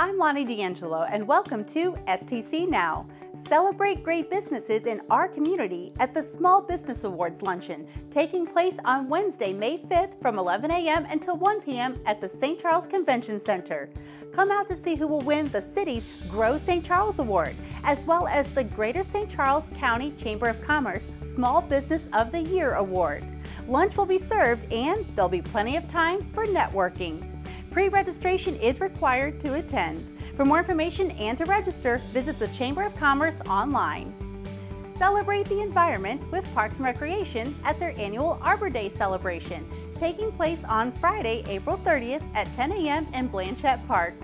I'm Lonnie D'Angelo, and welcome to STC Now. Celebrate great businesses in our community at the Small Business Awards Luncheon, taking place on Wednesday, May 5th from 11 a.m. until 1 p.m. at the St. Charles Convention Center. Come out to see who will win the city's Grow St. Charles Award, as well as the Greater St. Charles County Chamber of Commerce Small Business of the Year Award. Lunch will be served, and there'll be plenty of time for networking. Pre registration is required to attend. For more information and to register, visit the Chamber of Commerce online. Celebrate the environment with Parks and Recreation at their annual Arbor Day celebration, taking place on Friday, April 30th at 10 a.m. in Blanchette Park.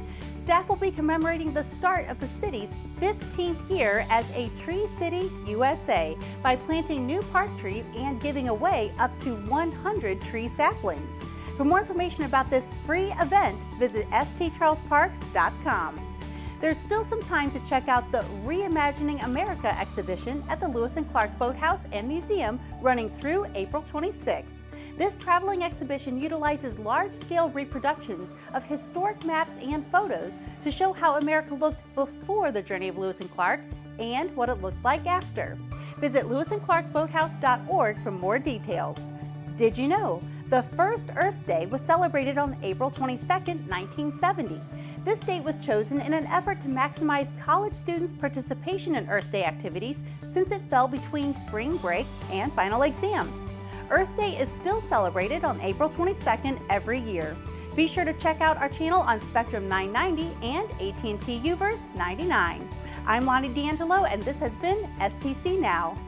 Staff will be commemorating the start of the city's 15th year as a Tree City USA by planting new park trees and giving away up to 100 tree saplings. For more information about this free event, visit stcharlesparks.com. There's still some time to check out the Reimagining America exhibition at the Lewis and Clark Boathouse and Museum running through April 26th. This traveling exhibition utilizes large scale reproductions of historic maps and photos to show how America looked before the journey of Lewis and Clark and what it looked like after. Visit lewisandclarkboathouse.org for more details. Did you know? The first Earth Day was celebrated on April 22, 1970. This date was chosen in an effort to maximize college students' participation in Earth Day activities since it fell between spring break and final exams. Earth Day is still celebrated on April 22nd every year. Be sure to check out our channel on Spectrum 990 and AT&T UVerse 99. I'm Lonnie D'Angelo and this has been STC Now.